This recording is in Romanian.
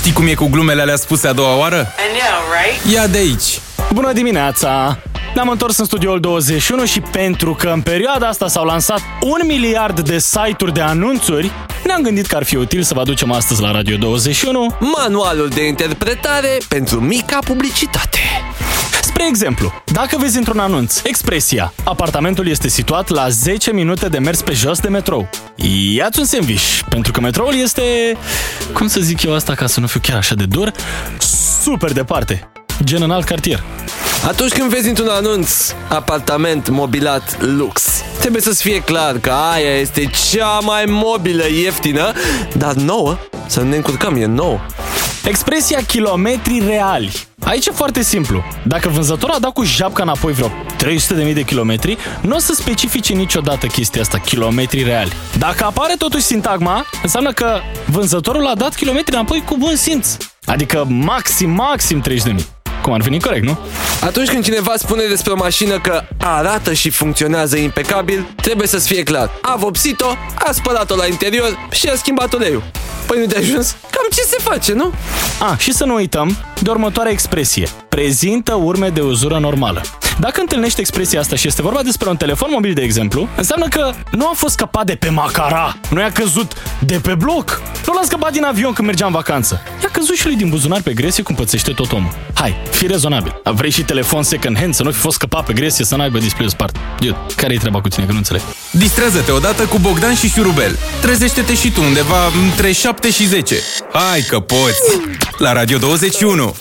Știi cum e cu glumele alea spuse a doua oară? I know, right? Ia de aici! Bună dimineața! Ne-am întors în studioul 21 și pentru că în perioada asta s-au lansat un miliard de site-uri de anunțuri, ne-am gândit că ar fi util să vă aducem astăzi la Radio 21 Manualul de interpretare pentru mica publicitate. Spre exemplu, dacă vezi într-un anunț expresia Apartamentul este situat la 10 minute de mers pe jos de metrou Ia-ți un sandwich, pentru că metroul este... Cum să zic eu asta ca să nu fiu chiar așa de dur? Super departe, gen în alt cartier Atunci când vezi într-un anunț apartament mobilat lux, trebuie să-ți fie clar că aia este cea mai mobilă ieftină, dar nouă. Să nu ne încurcăm, e nouă. Expresia kilometri reali. Aici e foarte simplu. Dacă vânzătorul a dat cu japca înapoi vreo 300.000 de kilometri, nu o să specifice niciodată chestia asta, kilometri reali. Dacă apare totuși sintagma, înseamnă că vânzătorul a dat kilometri înapoi cu bun simț. Adică maxim, maxim 30.000. Cum ar veni corect, nu? Atunci când cineva spune despre o mașină că arată și funcționează impecabil, trebuie să-ți fie clar. A vopsit-o, a spălat-o la interior și a schimbat uleiul. Păi nu de ajuns? Cam ce se face, nu? A, și să nu uităm de următoarea expresie. Prezintă urme de uzură normală. Dacă întâlnești expresia asta și este vorba despre un telefon mobil, de exemplu, înseamnă că nu a fost scăpat de pe macara, nu i-a căzut de pe bloc, nu l-a scăpat din avion când mergea în vacanță. I-a căzut și lui din buzunar pe gresie cum pățește tot omul. Hai, fi rezonabil. Vrei și telefon second hand să nu fi fost scăpat pe gresie să n-aibă display spart. Dude, care-i treaba cu tine că nu înțeleg? Distrează-te odată cu Bogdan și Șurubel. Trezește-te și tu undeva între 7 și 10. Hai că poți! La Radio 21!